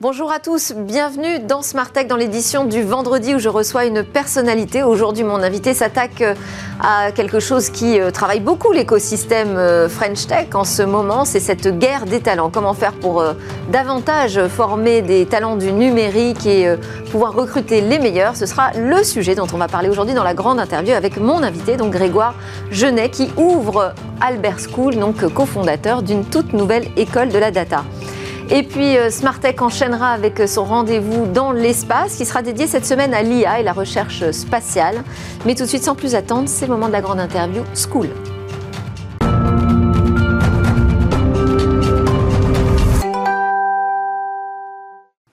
Bonjour à tous, bienvenue dans Smart Tech dans l'édition du vendredi où je reçois une personnalité. Aujourd'hui, mon invité s'attaque euh, à quelque chose qui euh, travaille beaucoup l'écosystème euh, French Tech en ce moment, c'est cette guerre des talents. Comment faire pour davantage former des talents du numérique et pouvoir recruter les meilleurs? Ce sera le sujet dont on va parler aujourd'hui dans la grande interview avec mon invité, donc Grégoire Genet, qui ouvre Albert School, donc cofondateur d'une toute nouvelle école de la data. Et puis euh, Smartech enchaînera avec son rendez-vous dans l'espace qui sera dédié cette semaine à l'IA et la recherche spatiale. Mais tout de suite, sans plus attendre, c'est le moment de la grande interview School.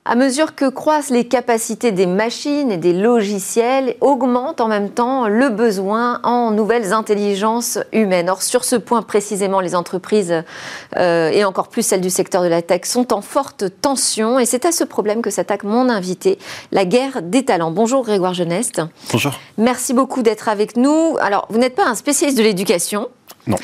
À mesure que croissent les capacités des machines et des logiciels, augmente en même temps le besoin en nouvelles intelligences humaines. Or, sur ce point précisément, les entreprises, euh, et encore plus celles du secteur de la tech, sont en forte tension. Et c'est à ce problème que s'attaque mon invité, la guerre des talents. Bonjour Grégoire Geneste. Bonjour. Merci beaucoup d'être avec nous. Alors, vous n'êtes pas un spécialiste de l'éducation. Non.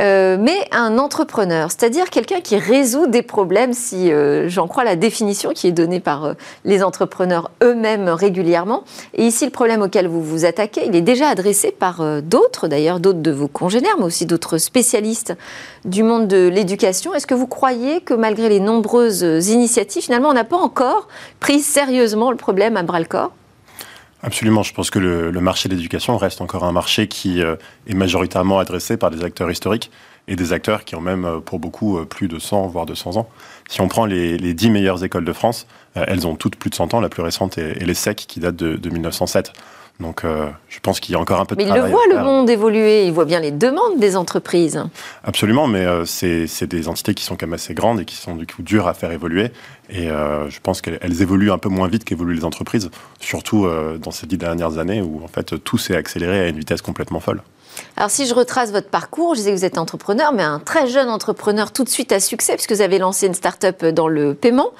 Euh, mais un entrepreneur, c'est-à-dire quelqu'un qui résout des problèmes, si euh, j'en crois la définition qui est donnée par euh, les entrepreneurs eux-mêmes régulièrement. Et ici, le problème auquel vous vous attaquez, il est déjà adressé par d'autres, d'ailleurs, d'autres de vos congénères, mais aussi d'autres spécialistes du monde de l'éducation. Est-ce que vous croyez que malgré les nombreuses initiatives, finalement, on n'a pas encore pris sérieusement le problème à bras-le-corps Absolument, je pense que le, marché de l'éducation reste encore un marché qui euh, est majoritairement adressé par des acteurs historiques et des acteurs qui ont même euh, pour beaucoup euh, plus de 100 voire 200 ans. Si on prend les, les 10 meilleures écoles de France, elles ont toutes plus de 100 ans, la plus récente est, les SEC qui date de, de 1907. Donc euh, je pense qu'il y a encore un peu de mais travail. Mais il le voit, le monde évoluer, il voit bien les demandes des entreprises. Absolument, mais euh, c'est des entités qui sont quand même assez grandes et qui sont du coup dures à faire évoluer. Et euh, je pense qu'elles évoluent un peu moins vite qu'évoluent les entreprises, surtout dans ces dix dernières années où en fait tout s'est accéléré à une vitesse complètement folle. Alors si je retrace votre parcours, je sais que vous êtes entrepreneur, mais un très jeune entrepreneur tout de suite à succès, puisque vous avez lancé une start-up dans le paiement,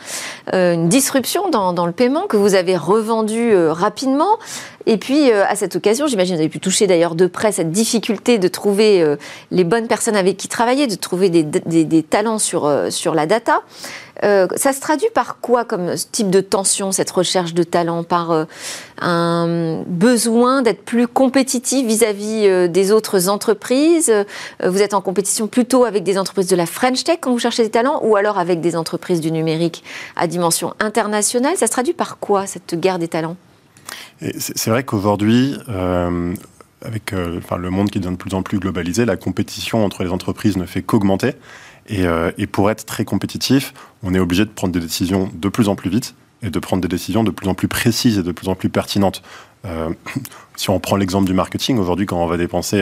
une disruption dans, dans, le paiement que vous avez revendue rapidement. Et puis, euh, à cette occasion, j'imagine que vous avez pu toucher d'ailleurs de près cette difficulté de trouver euh, les bonnes personnes avec qui travailler, de trouver des, talents sur, euh, sur la data. ça se traduit par quoi comme type de tension, cette recherche de talent Par un besoin d'être plus compétitif vis-à-vis des autres entreprises? Vous êtes en compétition plutôt avec des entreprises de la French Tech quand vous cherchez des talents ou alors avec des entreprises du numérique à dimension internationale? Ça se traduit par quoi, cette guerre des talents? C'est vrai qu'aujourd'hui, euh, avec euh, le monde qui devient de plus en plus globalisé, la compétition entre les entreprises ne fait qu'augmenter. Et, euh, pour être très compétitif, on est obligé de prendre des décisions de plus en plus vite et de prendre des décisions de plus en plus précises et de plus en plus pertinentes. si on prend l'exemple du marketing, aujourd'hui, quand on va dépenser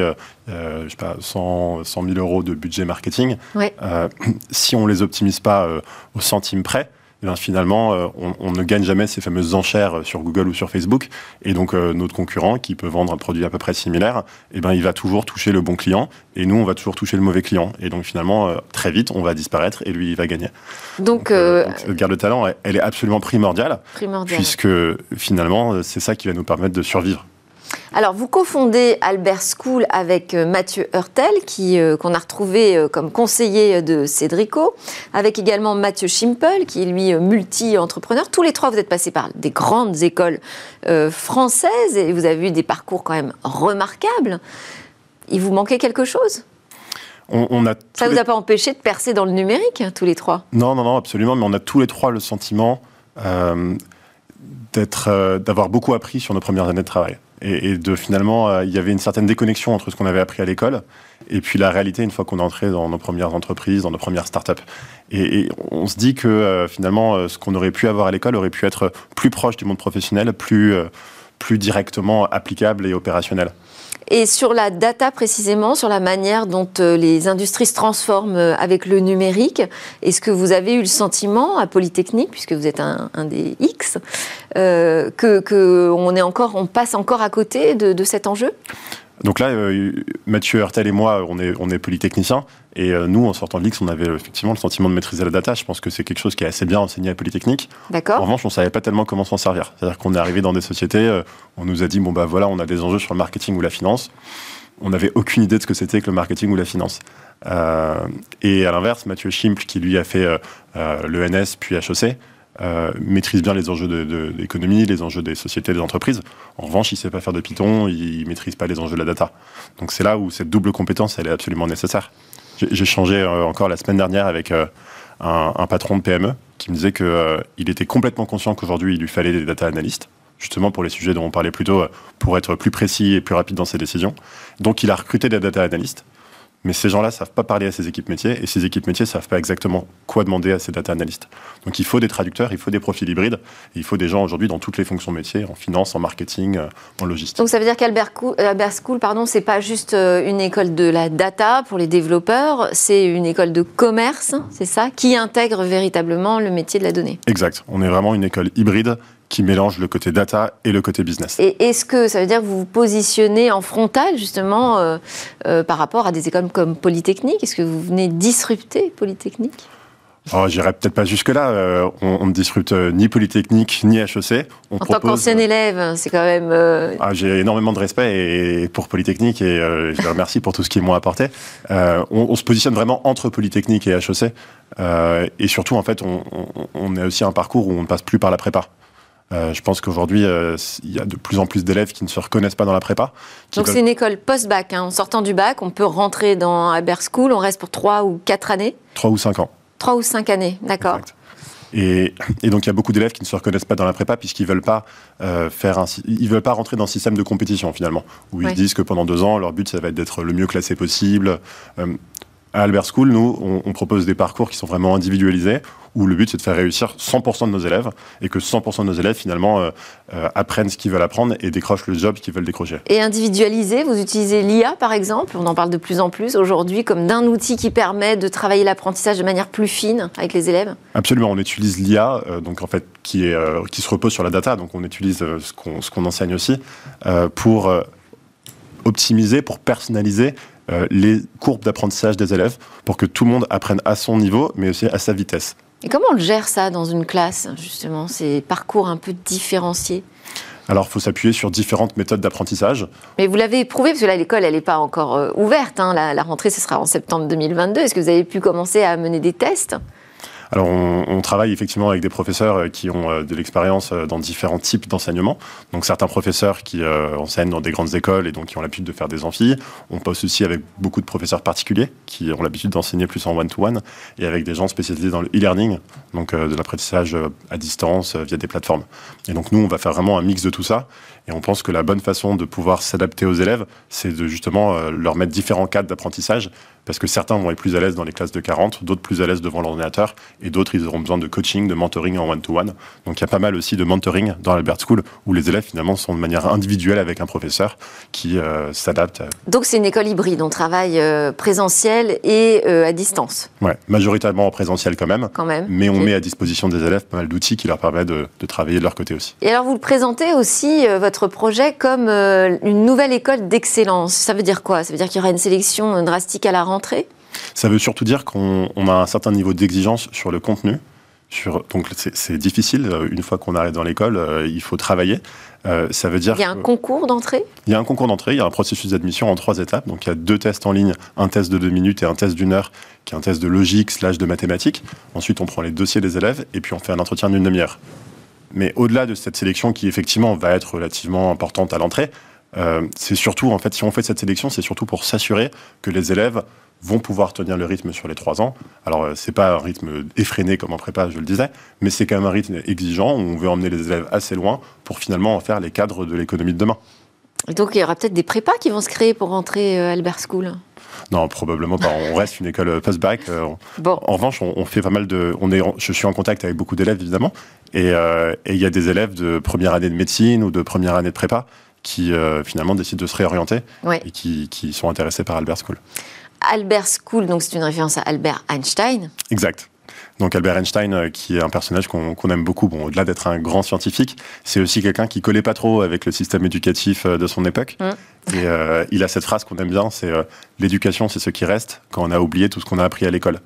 je sais pas, 100, 000 euros de budget marketing, si on ne les optimise pas au centime près, eh finalement, euh, on, ne gagne jamais ces fameuses enchères sur Google ou sur Facebook. Et donc, euh, notre concurrent, qui peut vendre un produit à peu près similaire, eh ben, il va toujours toucher le bon client. Et nous, on va toujours toucher le mauvais client. Et donc, finalement, euh, très vite, on va disparaître et lui, il va gagner. Donc, cette guerre de talent, elle, est absolument primordiale. Primordiale. Puisque, finalement, c'est ça qui va nous permettre de survivre. Alors, vous cofondez Albert School avec euh, Mathieu Hurtel, qui, euh, qu'on a retrouvé euh, comme conseiller de Cédrico, avec également Mathieu Schimpel, qui est lui multi-entrepreneur. Tous les trois, vous êtes passés par des grandes écoles françaises et vous avez eu des parcours quand même remarquables. Il vous manquait quelque chose? On, a Ça ne vous a pas empêché de percer dans le numérique, tous les trois? Non, non, non, absolument. Mais on a tous les trois le sentiment d'avoir beaucoup appris sur nos premières années de travail et, de finalement, euh, il y avait une certaine déconnexion entre ce qu'on avait appris à l'école et puis la réalité une fois qu'on est entré dans nos premières entreprises, dans nos premières startups. Et, et on se dit que euh, finalement, euh, ce qu'on aurait pu avoir à l'école aurait pu être plus proche du monde professionnel, plus, plus directement applicable et opérationnel. Et sur la data précisément, sur la manière dont euh, les industries se transforment euh, avec le numérique, est-ce que vous avez eu le sentiment à Polytechnique, puisque vous êtes un, des X, euh, que, on est encore, on passe encore à côté de cet enjeu? Donc là, euh, Mathieu Hurtel et moi, on est, on est polytechniciens. Et euh, nous, en sortant de l'X, on avait effectivement le sentiment de maîtriser la data. Je pense que c'est quelque chose qui est assez bien enseigné à Polytechnique. D'accord. En revanche, on ne savait pas tellement comment s'en servir. C'est-à-dire qu'on est arrivé dans des sociétés, euh, on nous a dit, bon, bah voilà, on a des enjeux sur le marketing ou la finance. On n'avait aucune idée de ce que c'était que le marketing ou la finance. et à l'inverse, Mathieu Schimpl, qui lui a fait l'ENS puis HEC, euh, maîtrise bien les enjeux de, l'économie, les enjeux des sociétés, des entreprises. En revanche, il ne sait pas faire de Python, il ne maîtrise pas les enjeux de la data. Donc c'est là où cette double compétence, elle est absolument nécessaire. J'ai changé euh, encore la semaine dernière avec euh, un, patron de PME qui me disait qu'il était complètement conscient qu'aujourd'hui, il lui fallait des data analystes justement pour les sujets dont on parlait plus tôt, pour être plus précis et plus rapide dans ses décisions. Donc il a recruté des data analystes mais ces gens-là ne savent pas parler à ces équipes métiers et ces équipes métiers ne savent pas exactement quoi demander à ces data analystes. Donc il faut des traducteurs, il faut des profils hybrides, il faut des gens aujourd'hui dans toutes les fonctions métiers, en finance, en marketing, euh, en logistique. Donc ça veut dire qu'Albert School, pardon, c'est pas juste euh, une école de la data pour les développeurs, c'est une école de commerce, c'est ça, qui intègre véritablement le métier de la donnée. Exact. On est vraiment une école hybride qui mélange le côté data et le côté business. Et est-ce que ça veut dire que vous vous positionnez en frontal justement euh, euh, par rapport à des écoles comme Polytechnique? Est-ce que vous venez disrupter Polytechnique? Oh, J'irai peut-être pas jusque-là. Euh, on, ne disrupte ni Polytechnique ni HEC. On en tant qu'ancien élève, c'est quand même. Ah, J'ai énormément de respect et, pour Polytechnique et je les remercie pour tout ce qu'ils m'ont apporté. On, on, se positionne vraiment entre Polytechnique et HEC. et surtout, en fait, on, on, est aussi un parcours où on ne passe plus par la prépa. Euh, je pense qu'aujourd'hui, euh, il y a de plus en plus d'élèves qui ne se reconnaissent pas dans la prépa. Donc c'est une école post-bac. Hein. En sortant du bac, on peut rentrer dans Albert School, on reste pour 3 ou 4 années 3 ou 5 ans. 3 ou 5 années, d'accord. Et, et, donc il y a beaucoup d'élèves qui ne se reconnaissent pas dans la prépa puisqu'ils veulent pas euh, faire un, ils veulent pas rentrer dans un système de compétition finalement où ils disent que pendant deux ans leur but ça va être d'être le mieux classé possible. À Albert School, nous, on, propose des parcours qui sont vraiment individualisés, où le but c'est de faire réussir 100% de nos élèves et que 100% de nos élèves finalement euh, euh, apprennent ce qu'ils veulent apprendre et décrochent le job qu'ils veulent décrocher. Et individualisé, vous utilisez l'IA par exemple, on en parle de plus en plus aujourd'hui, comme d'un outil qui permet de travailler l'apprentissage de manière plus fine avec les élèves? Absolument, on utilise l'IA, euh, donc en fait qui, est, qui se repose sur la data, donc on utilise ce qu'on enseigne aussi pour optimiser, pour personnaliser les courbes d'apprentissage des élèves pour que tout le monde apprenne à son niveau, mais aussi à sa vitesse. Et comment on le gère ça dans une classe, justement, ces parcours un peu différenciés? Alors, il faut s'appuyer sur différentes méthodes d'apprentissage. Mais vous l'avez prouvé, parce que là, l'école, elle n'est pas encore euh, ouverte. Hein. La, la, rentrée, ce sera en septembre 2022. Est-ce que vous avez pu commencer à mener des tests? Alors, on, travaille effectivement avec des professeurs euh, qui ont euh, de l'expérience euh, dans différents types d'enseignement. Donc, certains professeurs qui enseignent dans des grandes écoles et donc qui ont l'habitude de faire des amphis. On poste aussi avec beaucoup de professeurs particuliers qui ont l'habitude d'enseigner plus en one-to-one et avec des gens spécialisés dans le e-learning, donc de l'apprentissage à distance via des plateformes. Et donc, nous, on va faire vraiment un mix de tout ça. Et on pense que la bonne façon de pouvoir s'adapter aux élèves, c'est de justement leur mettre différents cadres d'apprentissage parce que certains vont être plus à l'aise dans les classes de 40, d'autres plus à l'aise devant l'ordinateur, et d'autres, ils auront besoin de coaching, de mentoring en one-to-one. Donc il y a pas mal aussi de mentoring dans l'Albert School, où les élèves finalement sont de manière individuelle avec un professeur qui euh, s'adapte. Donc c'est une école hybride, on travaille euh, présentiel et euh, à distance Ouais, majoritairement en présentiel quand même. Quand même. Mais on met à disposition des élèves pas mal d'outils qui leur permettent de, de, travailler de leur côté aussi. Et alors vous le présentez aussi, votre projet, comme une nouvelle école d'excellence. Ça veut dire quoi? Ça veut dire qu'il y aura une sélection drastique à la rentrée ça veut surtout dire qu'on a un certain niveau d'exigence sur le contenu. Sur, donc c'est difficile, euh, une fois qu'on arrive dans l'école, euh, il faut travailler. Euh, ça veut dire il y a un concours d'entrée? Il y a un concours d'entrée, il y a un processus d'admission en trois étapes. Donc il y a deux tests en ligne, un test de deux minutes et un test d'une heure, qui est un test de logique slash de mathématiques. Ensuite on prend les dossiers des élèves et puis on fait un entretien d'une demi-heure. Mais au-delà de cette sélection qui effectivement va être relativement importante à l'entrée, c'est surtout, en fait, si on fait cette sélection, c'est surtout pour s'assurer que les élèves vont pouvoir tenir le rythme sur les trois ans. Alors, euh, c'est pas un rythme effréné comme en prépa, je le disais, mais c'est quand même un rythme exigeant où on veut emmener les élèves assez loin pour finalement en faire les cadres de l'économie de demain. Et donc, il y aura peut-être des prépas qui vont se créer pour rentrer à euh, Albert School non, probablement pas. On reste une école post-bac. Euh, bon. En revanche, on, fait pas mal de. On est, je suis en contact avec beaucoup d'élèves, évidemment. Et il y a des élèves de première année de médecine ou de première année de prépa qui, finalement, décident de se réorienter et qui, qui sont intéressés par Albert School. Albert School, donc c'est une référence à Albert Einstein. Exact. Donc Albert Einstein, euh, qui est un personnage qu'on aime beaucoup, bon, au-delà d'être un grand scientifique, c'est aussi quelqu'un qui collait pas trop avec le système éducatif euh, de son époque. Mm. Et euh, il a cette phrase qu'on aime bien, c'est l'éducation, c'est ce qui reste quand on a oublié tout ce qu'on a appris à l'école.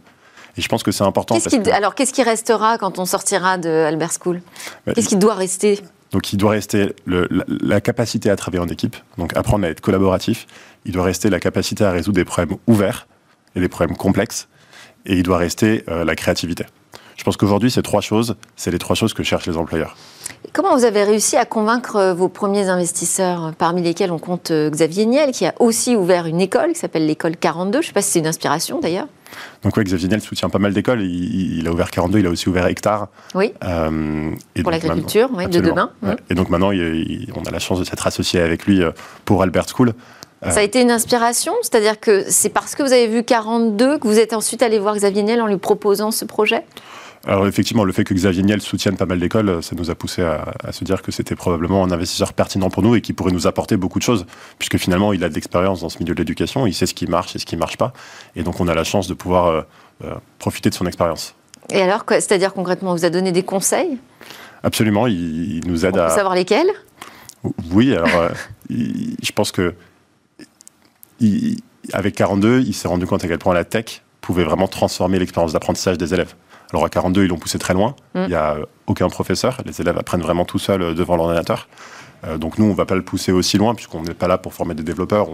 Et je pense que c'est important. Alors qu'est-ce qui restera quand on sortira de Albert School? Bah, Qu'est-ce qui doit rester? Donc il doit rester la, capacité à travailler en équipe, donc apprendre à être collaboratif. Il doit rester la capacité à résoudre des problèmes ouverts et des problèmes complexes. Et il doit rester euh, la créativité. Je pense qu'aujourd'hui, ces trois choses, c'est les trois choses que cherchent les employeurs. Comment vous avez réussi à convaincre euh, vos premiers investisseurs, parmi lesquels on compte euh, Xavier Niel, qui a aussi ouvert une école qui s'appelle l'école 42 Je ne sais pas si c'est une inspiration d'ailleurs. Donc oui, Xavier Niel soutient pas mal d'écoles. Il, a ouvert 42, il a aussi ouvert Hectare. Oui. Euh, pour l'agriculture, de demain. Et donc maintenant, on a la chance de s'être associé avec lui pour Albert School. Ça a été une inspiration? C'est-à-dire que c'est parce que vous avez vu 42 que vous êtes ensuite allé voir Xavier Niel en lui proposant ce projet? Alors effectivement, le fait que Xavier Niel soutienne pas mal d'écoles, ça nous a poussé à, se dire que c'était probablement un investisseur pertinent pour nous et qui pourrait nous apporter beaucoup de choses, puisque finalement, il a de l'expérience dans ce milieu de l'éducation, il sait ce qui marche et ce qui ne marche pas, et donc on a la chance de pouvoir euh, euh, profiter de son expérience. Et alors, c'est-à-dire concrètement, vous a donné des conseils? Absolument, il, nous aide on à... savoir lesquels? Oui, alors euh, je pense que avec 42, il s'est rendu compte à quel point la tech pouvait vraiment transformer l'expérience d'apprentissage des élèves. Alors à 42, ils l'ont poussé très loin. Mm. Il n'y a aucun professeur. Les élèves apprennent vraiment tout seuls euh, devant l'ordinateur. Euh, donc nous, on ne va pas le pousser aussi loin puisqu'on n'est pas là pour former des développeurs.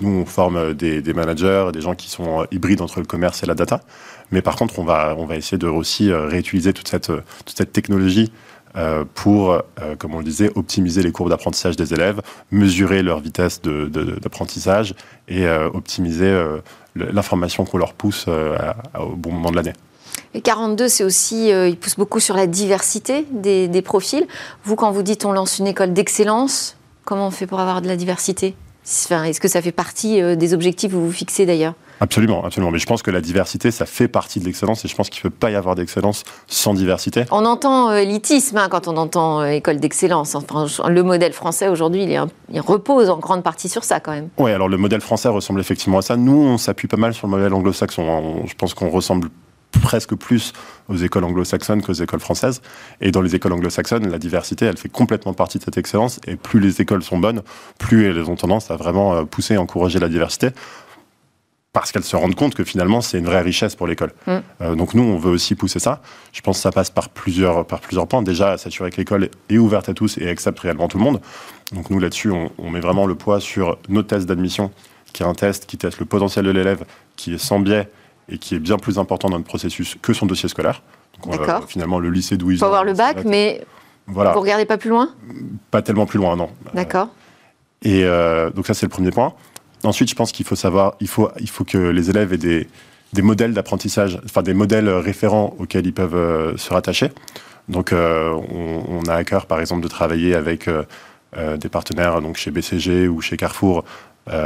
nous, on forme des, managers, des gens qui sont euh, hybrides entre le commerce et la data. Mais par contre, on va, on va essayer de aussi réutiliser toute cette, toute cette technologie pour, comme on le disait, optimiser les courbes d'apprentissage des élèves, mesurer leur vitesse d'apprentissage et optimiser l'information qu'on leur pousse au bon moment de l'année. Et 42, c'est aussi, euh, il pousse beaucoup sur la diversité des, profils. Vous, quand vous dites on lance une école d'excellence, comment on fait pour avoir de la diversité? Est-ce que ça fait partie euh, des objectifs que vous vous fixez d'ailleurs? Absolument, absolument. Mais je pense que la diversité, ça fait partie de l'excellence et je pense qu'il ne peut pas y avoir d'excellence sans diversité. On entend euh, élitisme hein, quand on entend école d'excellence. Enfin, le modèle français aujourd'hui, il, il, repose en grande partie sur ça quand même. Oui, alors le modèle français ressemble effectivement à ça. Nous, on s'appuie pas mal sur le modèle anglo-saxon. Je pense qu'on ressemble presque plus aux écoles anglo-saxonnes qu'aux écoles françaises. Et dans les écoles anglo-saxonnes, la diversité, elle fait complètement partie de cette excellence. Et plus les écoles sont bonnes, plus elles ont tendance à vraiment euh, pousser et encourager la diversité. Parce qu'elles se rendent compte que finalement, c'est une vraie richesse pour l'école. Mm. Euh, donc nous, on veut aussi pousser ça. Je pense que ça passe par plusieurs, par plusieurs points. Déjà, s'assurer que l'école est ouverte à tous et accepte réellement tout le monde. Donc nous, là-dessus, on, on met vraiment le poids sur nos tests d'admission, qui est un test qui teste le potentiel de l'élève, qui est sans biais, et qui est bien plus important dans le processus que son dossier scolaire. D'accord. finalement, le lycée d'où ils Il faut avoir le bac, mais voilà. vous regardez pas plus loin? Pas tellement plus loin, non. D'accord. Et euh, donc ça, c'est le premier point. Ensuite, je pense qu'il faut savoir, il faut, il faut que les élèves aient des, des modèles d'apprentissage, enfin des modèles référents auxquels ils peuvent euh, se rattacher. Donc, euh, on, on, a à cœur, par exemple, de travailler avec des partenaires donc chez BCG ou chez Carrefour euh,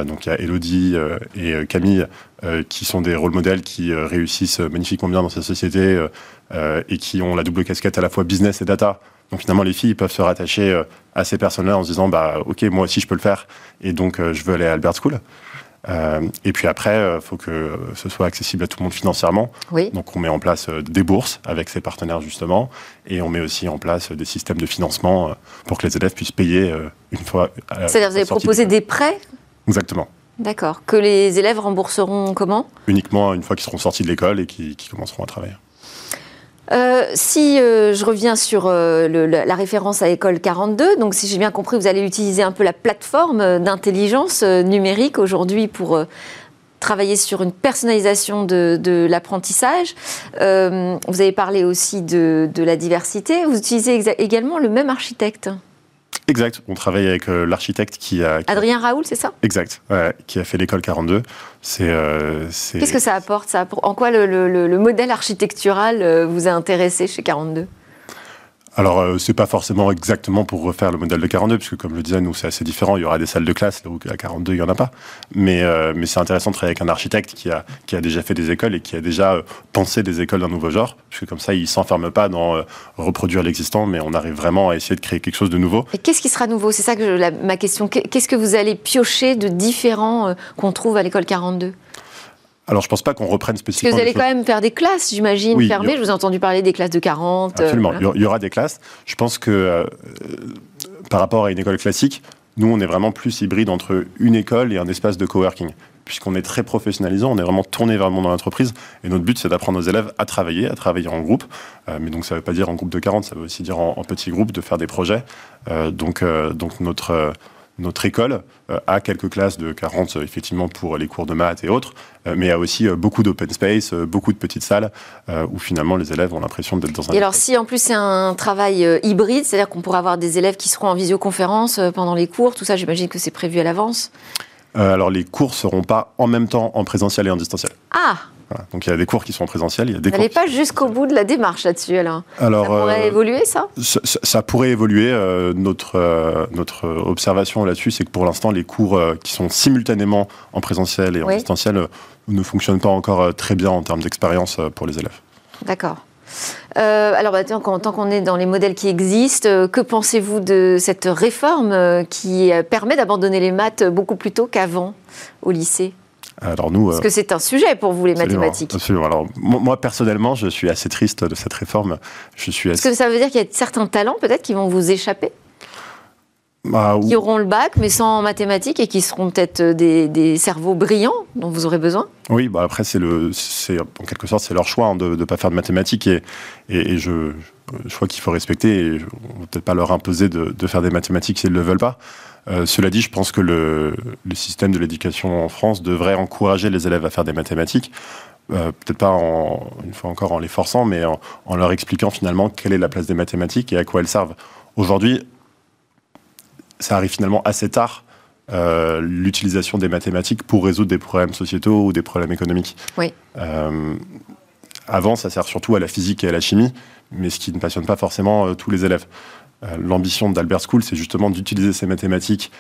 donc il y a Elodie euh, et euh, Camille qui sont des rôles modèles qui réussissent magnifiquement bien dans cette société et qui ont la double casquette à la fois business et data. Donc finalement, les filles peuvent se rattacher à ces personnes-là en se disant, bah ok, moi aussi je peux le faire, et donc je veux aller à Albert School. et puis après, il faut que ce soit accessible à tout le monde financièrement. Oui. Donc on met en place des bourses avec ces partenaires justement, et on met aussi en place des systèmes de financement pour que les élèves puissent payer une fois. C'est-à-dire vous avez proposé des prêts Exactement. D'accord. Que les élèves rembourseront comment? Uniquement une fois qu'ils seront sortis de l'école et qu'ils commenceront à travailler. Euh, si euh, je reviens sur euh, la référence à École 42, donc si j'ai bien compris, vous allez utiliser un peu la plateforme d'intelligence numérique aujourd'hui pour travailler sur une personnalisation de, l'apprentissage. vous avez parlé aussi de, de, la diversité. Vous utilisez également le même architecte Exact. On travaille avec euh, l'architecte qui a. Adrien Raoul, c'est ça? Exact. qui a fait l'école 42. Euh, c'est. Qu'est-ce que ça apporte ça? En quoi le, modèle architectural euh, vous a intéressé chez 42 alors, euh, c'est pas forcément exactement pour refaire le modèle de 42, puisque comme je le disais, nous, c'est assez différent. Il y aura des salles de classe, là où à 42, il n'y en a pas. Mais, euh, mais c'est intéressant de travailler avec un architecte qui a, qui a déjà fait des écoles et qui a déjà euh, pensé des écoles d'un nouveau genre, puisque comme ça, il s'enferme pas dans reproduire l'existant, mais on arrive vraiment à essayer de créer quelque chose de nouveau. Et qu'est-ce qui sera nouveau? C'est ça que ma question. Qu'est-ce que vous allez piocher de différent qu'on trouve à l'école 42 alors, je pense pas qu'on reprenne spécifiquement. Parce que vous allez quand même faire des classes, j'imagine, fermées. Je vous ai entendu parler des classes de 40. Euh, Absolument, il y aura des classes. Je pense que euh, par rapport à une école classique, nous, on est vraiment plus hybride entre une école et un espace de coworking. Puisqu'on est très professionnalisant, on est vraiment tourné vers le monde l'entreprise. Et notre but, c'est d'apprendre aux élèves à travailler, à travailler en groupe. Euh, mais donc, ça ne veut pas dire en groupe de 40, ça veut aussi dire en, petits groupes, de faire des projets. donc, donc notre notre école a quelques classes de 40 effectivement pour les cours de maths et autres, mais a aussi beaucoup d'open space, beaucoup de petites salles où finalement les élèves ont l'impression d'être dans un. Et alors si en plus c'est un travail hybride, c'est-à-dire qu'on pourra avoir des élèves qui seront en visioconférence pendant les cours, tout ça, j'imagine que c'est prévu à l'avance? alors les cours seront pas en même temps en présentiel et en distanciel. Ah donc il y a des cours qui sont présentiels, il y a des N'allez pas jusqu'au bout de la démarche là-dessus alors. alors ça pourrait euh, évoluer ça, ça, pourrait évoluer. Euh, notre euh, notre observation là-dessus, c'est que pour l'instant les cours qui sont simultanément en présentiel et en distanciel ne fonctionnent pas encore très bien en termes d'expérience pour les élèves. D'accord. alors, bah, tant qu'on est dans les modèles qui existent, que pensez-vous de cette réforme qui permet d'abandonner les maths beaucoup plus tôt qu'avant au lycée? Alors nous, Parce que c'est un sujet pour vous, les mathématiques. Absolument. Alors, moi, personnellement, je suis assez triste de cette réforme. Je suis Est-ce que ça veut dire qu'il y a certains talents, peut-être, qui vont vous échapper bah, Qui auront le bac, mais sans mathématiques, et qui seront peut-être des, cerveaux brillants dont vous aurez besoin Oui, bah après, c'est le, en quelque sorte, c'est leur choix hein, de ne pas faire de mathématiques. Et, et, je, je crois qu'il faut respecter. Et on ne peut-être pas leur imposer de, de faire des mathématiques s'ils ne le veulent pas. Euh, cela dit, je pense que le, système de l'éducation en France devrait encourager les élèves à faire des mathématiques. Euh, peut-être pas en, une fois encore en les forçant, mais en, leur expliquant finalement quelle est la place des mathématiques et à quoi elles servent. Aujourd'hui, ça arrive finalement assez tard euh, l'utilisation des mathématiques pour résoudre des problèmes sociétaux ou des problèmes économiques. Oui. avant, ça sert surtout à la physique et à la chimie, mais ce qui ne passionne pas forcément tous les élèves. Euh, l'ambition d'Albert School, c'est justement d'utiliser ces mathématiques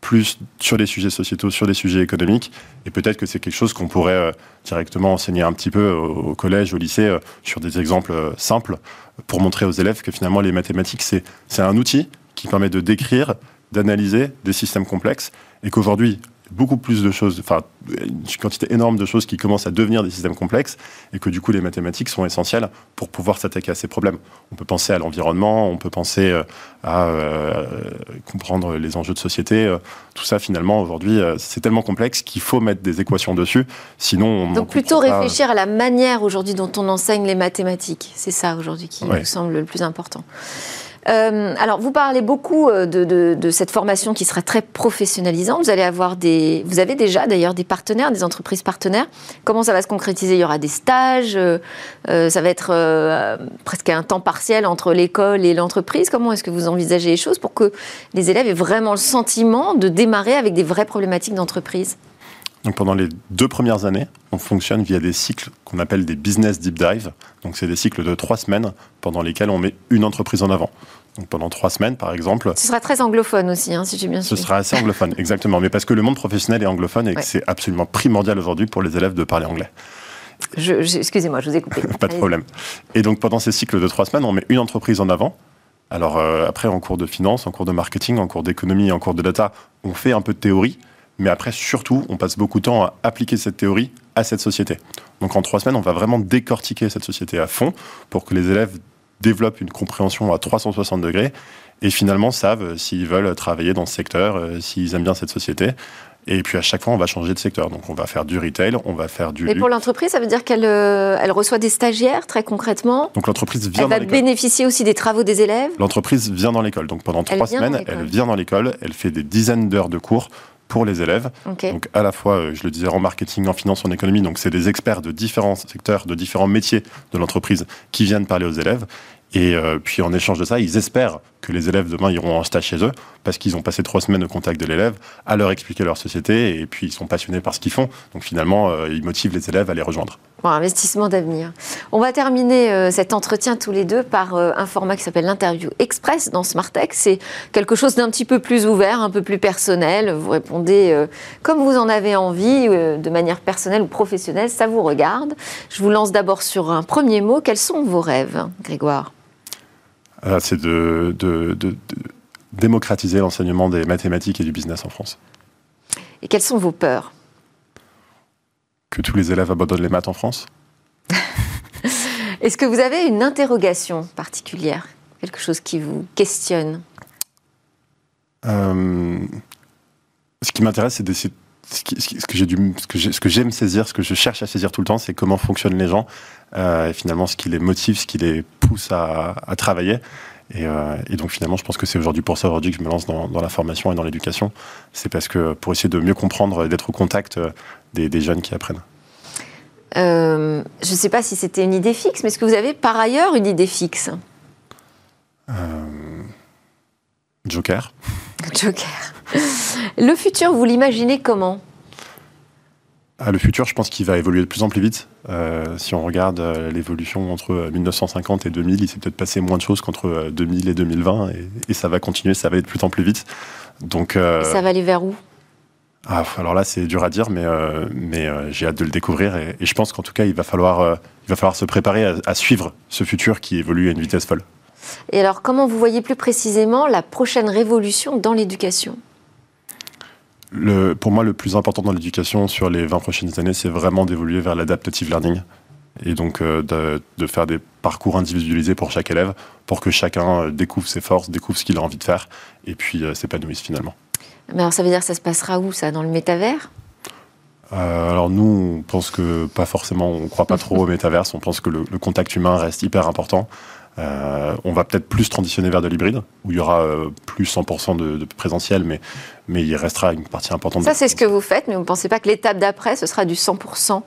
plus sur des sujets sociétaux, sur des sujets économiques. Et peut-être que c'est quelque chose qu'on pourrait euh, directement enseigner un petit peu au, collège, au lycée, euh, sur des exemples simples, pour montrer aux élèves que finalement les mathématiques, c'est un outil qui permet de décrire, d'analyser des systèmes complexes, et qu'aujourd'hui, beaucoup plus de choses, enfin, une quantité énorme de choses qui commencent à devenir des systèmes complexes et que du coup les mathématiques sont essentielles pour pouvoir s'attaquer à ces problèmes. On peut penser à l'environnement, on peut penser euh, à euh, comprendre les enjeux de société. Euh, tout ça finalement aujourd'hui c'est tellement complexe qu'il faut mettre des équations dessus, sinon on Donc plutôt réfléchir à la manière aujourd'hui dont on enseigne les mathématiques. C'est ça aujourd'hui qui me semble le plus important. Euh, alors, vous parlez beaucoup euh, de, cette formation qui sera très professionnalisante. Vous allez avoir des, vous avez déjà d'ailleurs des partenaires, des entreprises partenaires. Comment ça va se concrétiser? Il y aura des stages. Euh, ça va être presque un temps partiel entre l'école et l'entreprise. Comment est-ce que vous envisagez les choses pour que les élèves aient vraiment le sentiment de démarrer avec des vraies problématiques d'entreprise? Donc pendant les deux premières années, on fonctionne via des cycles qu'on appelle des business deep dive. Donc c'est des cycles de trois semaines pendant lesquels on met une entreprise en avant. Donc pendant trois semaines, par exemple. Ce sera très anglophone aussi, hein, si j'ai bien suivi. Ce sera assez anglophone, exactement. Mais parce que le monde professionnel est anglophone et que c'est absolument primordial aujourd'hui pour les élèves de parler anglais. Excusez-moi, je vous ai coupé. Pas de problème. Et donc pendant ces cycles de trois semaines, on met une entreprise en avant. Alors euh, après, en cours de finance, en cours de marketing, en cours d'économie, en cours de data, on fait un peu de théorie mais après, surtout, on passe beaucoup de temps à appliquer cette théorie à cette société. Donc en trois semaines, on va vraiment décortiquer cette société à fond pour que les élèves développent une compréhension à 360 degrés et finalement savent s'ils veulent travailler dans ce secteur, euh, s'ils aiment bien cette société. Et puis à chaque fois, on va changer de secteur. Donc on va faire du retail, on va faire du. Et pour l'entreprise, ça veut dire qu'elle euh, elle reçoit des stagiaires très concrètement. Donc l'entreprise vient elle va bénéficier aussi des travaux des élèves. L'entreprise vient dans l'école. Donc pendant trois semaines, elle vient dans l'école, elle fait des dizaines d'heures de cours pour les élèves. Donc à la fois, euh, je le disais, en marketing, en finance, en économie, donc c'est des experts de différents secteurs, de différents métiers de l'entreprise qui viennent parler aux élèves. Et euh, puis en échange de ça, ils espèrent que les élèves demain iront en stage chez eux parce qu'ils ont passé trois semaines au contact de l'élève, à leur expliquer leur société et puis ils sont passionnés par ce qu'ils font. Donc finalement, euh, ils motivent les élèves à les rejoindre. Bon, investissement d'avenir. On va terminer euh, cet entretien tous les deux par un format qui s'appelle l'interview express dans Smartech. C'est quelque chose d'un petit peu plus ouvert, un peu plus personnel. Vous répondez comme vous en avez envie, de manière personnelle ou professionnelle, ça vous regarde. Je vous lance d'abord sur un premier mot. Quels sont vos rêves, Grégoire? euh, c'est de, démocratiser l'enseignement des mathématiques et du business en France. Et quelles sont vos peurs? Que tous les élèves abandonnent les maths en France? Est-ce que vous avez une interrogation particulière? Quelque chose qui vous questionne? Euh, Ce qui m'intéresse, c'est d'essayer ce, que j'aime saisir, ce que je cherche à saisir tout le temps, c'est comment fonctionnent les gens, euh, et finalement ce qui les motive, ce qui les pousse à, travailler. Et, donc finalement, je pense que c'est aujourd'hui pour ça aujourd'hui que je me lance dans, la formation et dans l'éducation. C'est parce que pour essayer de mieux comprendre, d'être au contact des, jeunes qui apprennent. je ne sais pas si c'était une idée fixe, mais est-ce que vous avez par ailleurs une idée fixe? Joker. Joker. Le futur, vous l'imaginez comment? Ah, le futur, je pense qu'il va évoluer de plus en plus vite. Euh, si on regarde euh, l'évolution entre 1950 et 2000, il s'est peut-être passé moins de choses qu'entre 2000 euh, et 2020, et, ça va continuer, ça va être de plus en plus vite. Donc, ça va aller vers où? Ah, alors là, c'est dur à dire, mais, mais j'ai hâte de le découvrir, et, je pense qu'en tout cas, il va falloir, il va falloir se préparer à, à suivre ce futur qui évolue à une vitesse folle. Et alors, comment vous voyez plus précisément la prochaine révolution dans l'éducation? Le, pour moi, le plus important dans l'éducation sur les 20 prochaines années, c'est vraiment d'évoluer vers l'adaptative learning. Et donc euh, de, faire des parcours individualisés pour chaque élève pour que chacun euh, découvre ses forces, découvre ce qu'il a envie de faire et puis euh, s'épanouisse finalement. Mais alors ça veut dire que ça se passera où ça? Dans le métavers? Alors nous, on pense que pas forcément, on croit pas trop au métaverse, on pense que le, le contact humain reste hyper important. Euh, on va peut-être plus transitionner vers de l'hybride, où il y aura euh, plus 100% de, présentiel, mais, mais il restera une partie importante. Ça, c'est ce que vous faites, mais vous ne pensez pas que l'étape d'après, ce sera du 100%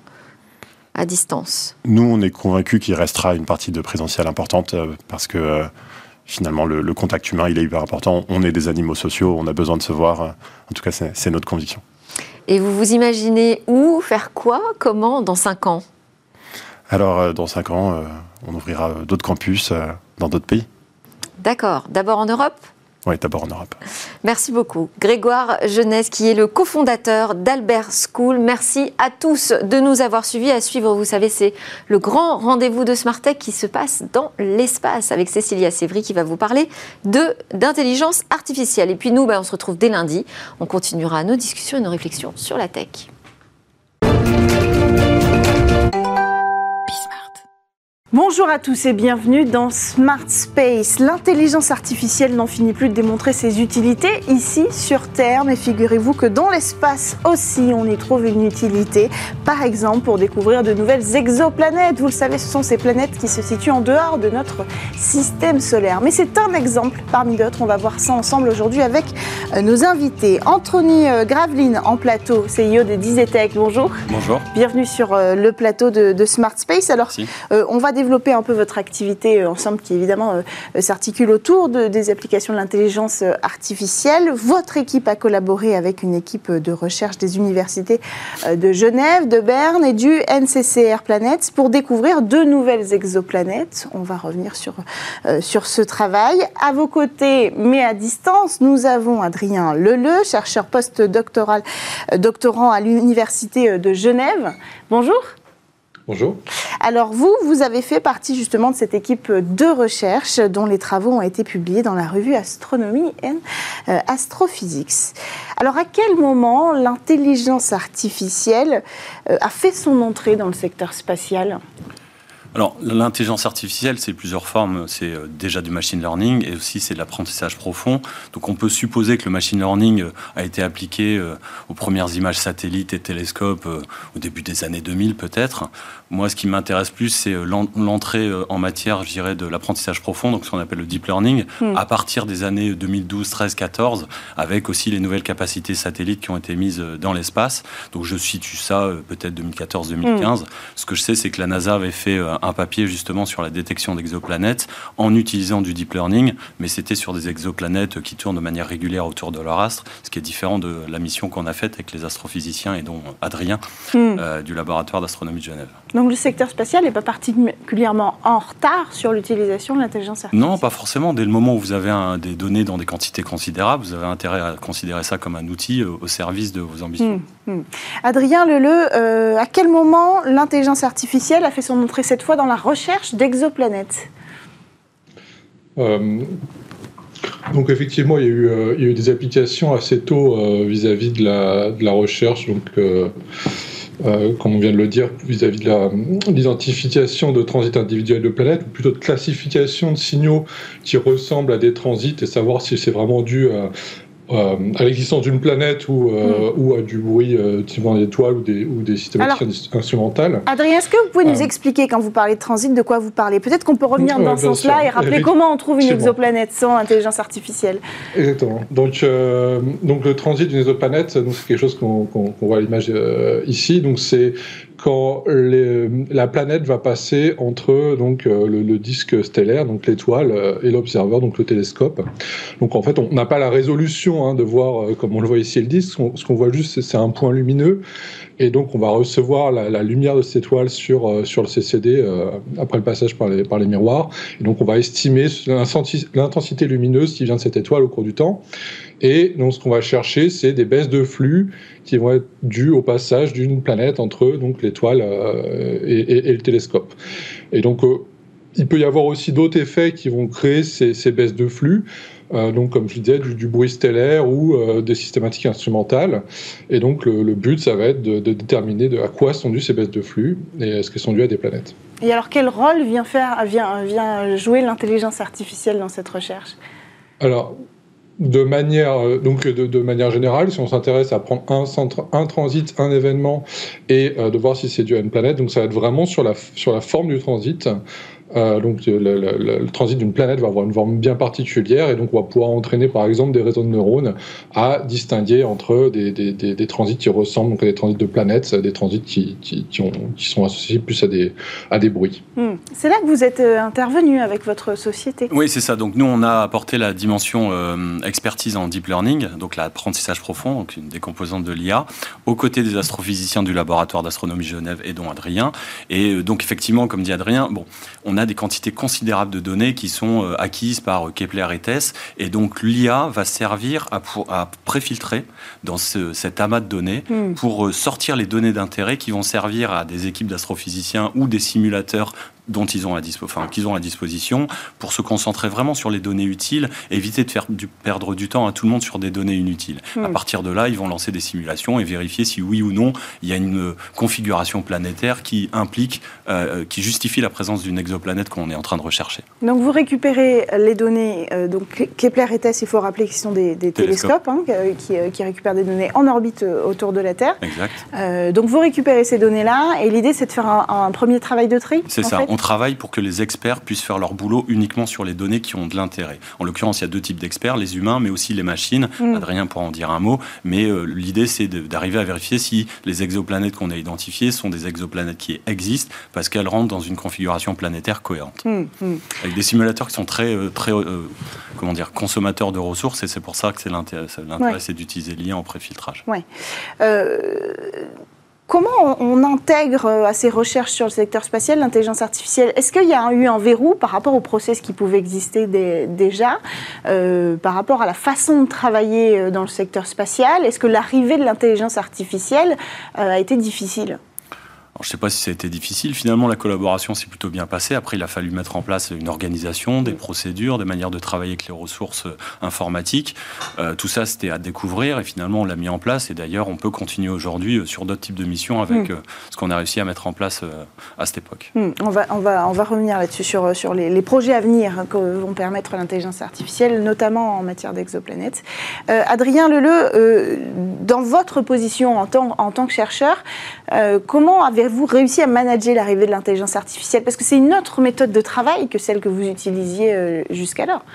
à distance? Nous, on est convaincus qu'il restera une partie de présentiel importante, euh, parce que finalement, le, contact humain, il est hyper important. On est des animaux sociaux, on a besoin de se voir. En tout cas, c'est notre conviction. Et vous vous imaginez où, faire quoi, comment dans 5 ans? Alors, dans 5 ans on ouvrira d'autres campus euh, dans d'autres pays. D'accord. D'abord en Europe? Oui, d'abord en Europe. Merci beaucoup. Grégoire Jeunesse, qui est le cofondateur d'Albert School. Merci à tous de nous avoir suivis. À suivre, vous savez, c'est le grand rendez-vous de Smartech qui se passe dans l'espace avec Cécilia Sévry qui va vous parler de d'intelligence artificielle. Et puis nous, ben, on se retrouve dès lundi. On continuera nos discussions et nos réflexions sur la tech. Bonjour à tous et bienvenue dans Smart Space. L'intelligence artificielle n'en finit plus de démontrer ses utilités ici sur Terre, mais figurez-vous que dans l'espace aussi on y trouve une utilité. Par exemple pour découvrir de nouvelles exoplanètes. Vous le savez, ce sont ces planètes qui se situent en dehors de notre système solaire. Mais c'est un exemple parmi d'autres. On va voir ça ensemble aujourd'hui avec euh, nos invités. Anthony euh, Graveline en plateau, CEO de Dizetech. Bonjour. Bonjour. Bienvenue sur euh, le plateau de, Smart Space. Alors, on va développer un peu votre activité euh, ensemble qui évidemment euh, s'articule autour de, des applications de l'intelligence euh, artificielle. Votre équipe a collaboré avec une équipe de recherche des universités de Genève, de Berne et du NCCR Planets pour découvrir de nouvelles exoplanètes. On va revenir sur, sur ce travail. À vos côtés, mais à distance, nous avons Adrien Leleu, chercheur post-doctoral, doctorant à l'université de Genève. Bonjour. Bonjour. Alors vous, vous avez fait partie justement de cette équipe de recherche dont les travaux ont été publiés dans la revue Astronomy and euh, Astrophysics. Alors à quel moment l'intelligence artificielle euh, a fait son entrée dans le secteur spatial? Alors, l'intelligence artificielle, c'est plusieurs formes. C'est euh, déjà du machine learning et aussi c'est de l'apprentissage profond. Donc, on peut supposer que le machine learning euh, a été appliqué euh, aux premières images satellites et télescopes au début des années 2000, peut-être. Moi, ce qui m'intéresse plus, c'est l'entrée en matière, je dirais, de l'apprentissage profond, donc ce qu'on appelle le deep learning, hmm. à partir des années 2012, 13, 14, avec aussi les nouvelles capacités satellites qui ont été mises dans l'espace. Donc, je situe ça peut-être 2014-2015. Hmm. Ce que je sais, c'est que la NASA avait fait un papier justement sur la détection d'exoplanètes en utilisant du deep learning, mais c'était sur des exoplanètes qui tournent de manière régulière autour de leur astre, ce qui est différent de la mission qu'on a faite avec les astrophysiciens et dont Adrien hmm. euh, du laboratoire d'astronomie de Genève. Donc le secteur spatial n'est pas particulièrement en retard sur l'utilisation de l'intelligence artificielle Non, pas forcément. Dès le moment où vous avez des données dans des quantités considérables, vous avez intérêt à considérer ça comme un outil euh, au service de vos ambitions. Hmm, hmm. Adrien Leleu, euh, à quel moment l'intelligence artificielle a fait son entrée cette fois dans la recherche d'exoplanètes? Euh, donc effectivement, il y, a eu, euh, il y, a eu, des applications assez tôt euh, vis-à-vis de, la, de, la, recherche, donc comme on vient de le dire, vis-à-vis de l'identification de transit individuel de planètes, ou plutôt de classification de signaux qui ressemblent à des transits et savoir si c'est vraiment dû à l'existence d'une planète ou, ou à du bruit typiquement d'étoiles ou des, ou des systématiques instrumentales. Adrien, est-ce que vous pouvez nous expliquer, quand vous parlez de transit, de quoi vous parlez? Peut-être qu'on peut revenir dans ce sens-là et rappeler comment on trouve une exoplanète sans intelligence artificielle. Exactement. Donc, donc le transit d'une exoplanète, c'est quelque chose qu'on voit à l'image ici. Donc c'est quand la planète va passer entre donc euh, le, disque stellaire, donc l'étoile, euh, et l'observeur, donc le télescope. Donc en fait, on n'a pas la résolution hein, de voir, euh, comme on le voit ici, le disque. Ce qu'on voit juste, c'est un point lumineux. Et donc, on va recevoir la, lumière de cette étoile sur, sur le CCD après le passage par les, par les miroirs. Et donc, on va estimer l'intensité lumineuse qui vient de cette étoile au cours du temps. Et donc, ce qu'on va chercher, c'est des baisses de flux qui vont être dues au passage d'une planète entre donc l'étoile euh, et, le télescope. Et donc, euh, il peut y avoir aussi d'autres effets qui vont créer ces, baisses de flux. Euh, donc, comme je disais, du, bruit stellaire ou des systématiques instrumentales. Et donc, le, but, ça va être de, déterminer de à quoi sont dues ces baisses de flux et est-ce qu'elles sont dues à des planètes. Et alors, quel rôle vient, faire, vient, vient jouer l'intelligence artificielle dans cette recherche? Alors, de manière, euh, donc de, manière générale, si on s'intéresse à prendre un, centre, un transit, un événement et euh, de voir si c'est dû à une planète, donc ça va être vraiment sur la, sur la forme du transit. Euh, donc le, transit d'une planète va avoir une forme bien particulière et donc on va pouvoir entraîner par exemple des réseaux de neurones à distinguer entre des, des, des, transits qui ressemblent donc à des transits de planètes, des transits qui, qui, qui, ont, qui sont associés plus à des, à des bruits. Hmm. C'est là que vous êtes euh, intervenu avec votre société. Oui, c'est ça. Donc nous, on a apporté la dimension euh, expertise en deep learning, donc l'apprentissage profond, donc une des composantes de l'IA, aux côtés des astrophysiciens du laboratoire d'astronomie Genève et dont Adrien. Et donc effectivement, comme dit Adrien, bon, on a des quantités considérables de données qui sont euh, acquises par euh, Kepler et TESS. Et donc l'IA va servir à, à préfiltrer dans cet amas de données hmm. pour euh, sortir les données d'intérêt qui vont servir à des équipes d'astrophysiciens ou des simulateurs dont ils ont à enfin, qu'ils ont à disposition pour se concentrer vraiment sur les données utiles et éviter de faire du, perdre du temps à tout le monde sur des données inutiles. À hmm. partir de là, ils vont lancer des simulations et vérifier si oui ou non il y a une configuration planétaire qui implique, euh, qui justifie la présence d'une exoplanète qu'on est en train de rechercher. Donc vous récupérez les données, euh, donc Kepler et TESS, il faut rappeler qu'ils sont des, télescopes hein, qui, euh, qui, récupèrent des données en orbite autour de la Terre. Exact. donc vous récupérez ces données-là et l'idée c'est de faire un, premier travail de tri. C'est ça on travaille pour que les experts puissent faire leur boulot uniquement sur les données qui ont de l'intérêt. En l'occurrence, il y a deux types d'experts, les humains, mais aussi les machines. Mm. Adrien pourra en dire un mot. Mais euh, l'idée, c'est d'arriver à vérifier si les exoplanètes qu'on a identifiées sont des exoplanètes qui existent, parce qu'elles rentrent dans une configuration planétaire cohérente. Mm, mm. Avec des simulateurs qui sont très, euh, très euh, comment dire, consommateurs de ressources, et c'est pour ça que c'est l'intérêt, c'est d'utiliser l'IA en préfiltrage. Ouais. Comment on intègre euh, à ces recherches sur le secteur spatial l'intelligence artificielle? Est-ce qu'il y a eu un verrou par rapport au process qui pouvait exister déjà, euh, par rapport à la façon de travailler euh, dans le secteur spatial? Est-ce que l'arrivée de l'intelligence artificielle a été difficile? Je ne sais pas si ça a été difficile. Finalement, la collaboration s'est plutôt bien passée. Après, il a fallu mettre en place une organisation, des procédures, des manières de travailler avec les ressources euh, informatiques. Euh, tout ça, c'était à découvrir et finalement, on l'a mis en place. Et d'ailleurs, on peut continuer aujourd'hui euh, sur d'autres types de missions avec hmm. ce qu'on a réussi à mettre en place à cette époque. Hmm. On, va, on, va, on va revenir là-dessus, sur, sur les, projets à venir que vont permettre l'intelligence artificielle, notamment en matière d'exoplanètes. Adrien Leleu, dans votre position en tant, en tant que chercheur, comment avez avez-vous réussi à manager l'arrivée de l'intelligence artificielle? Parce que c'est une autre méthode de travail que celle que vous utilisiez euh, jusqu'alors.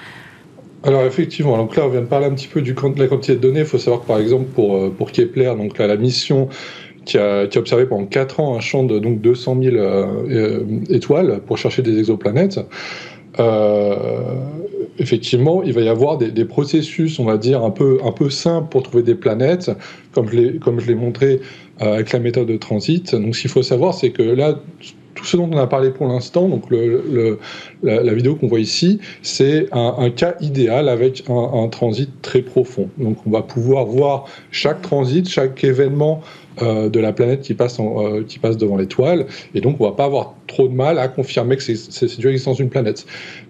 Alors effectivement, donc là on vient de parler un petit peu de la quantité de données. Il faut savoir que par exemple pour, euh, pour Kepler, donc la mission qui a, qui a, observé pendant 4 ans un champ de donc 200 000 euh, étoiles pour chercher des exoplanètes, effectivement, il va y avoir des, des, processus, on va dire, un peu, un peu simples pour trouver des planètes, comme je l'ai montré euh, avec la méthode de transit. Donc ce qu'il faut savoir, c'est que là, tout ce dont on a parlé pour l'instant, donc le, la, vidéo qu'on voit ici, c'est un, cas idéal avec un, transit très profond. Donc on va pouvoir voir chaque transit, chaque événement euh, de la planète qui passe, euh, qui passe devant l'étoile, et donc on va pas avoir trop de mal à confirmer que c'est dû à l'existence d'une planète.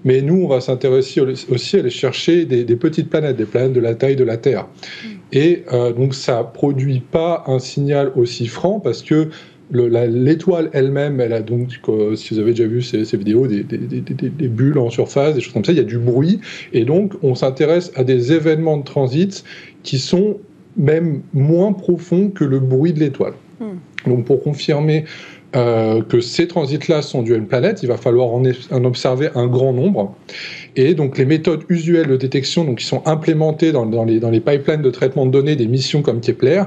Mais nous, on va s'intéresser aussi à aller chercher des, des, petites planètes, des planètes de la taille de la Terre. Mm. Et euh, donc ça produit pas un signal aussi franc parce que l'étoile elle-même, elle a donc, si vous avez déjà vu ces, vidéos, des, bulles en surface, des choses comme ça, il y a du bruit. Et donc, on s'intéresse à des événements de transit qui sont même moins profonds que le bruit de l'étoile. Hmm. Donc, pour confirmer euh, que ces transits-là sont dus à une planète, il va falloir en, observer un grand nombre. Et donc les méthodes usuelles de détection donc, qui sont implémentées dans, les, dans les pipelines de traitement de données des missions comme Kepler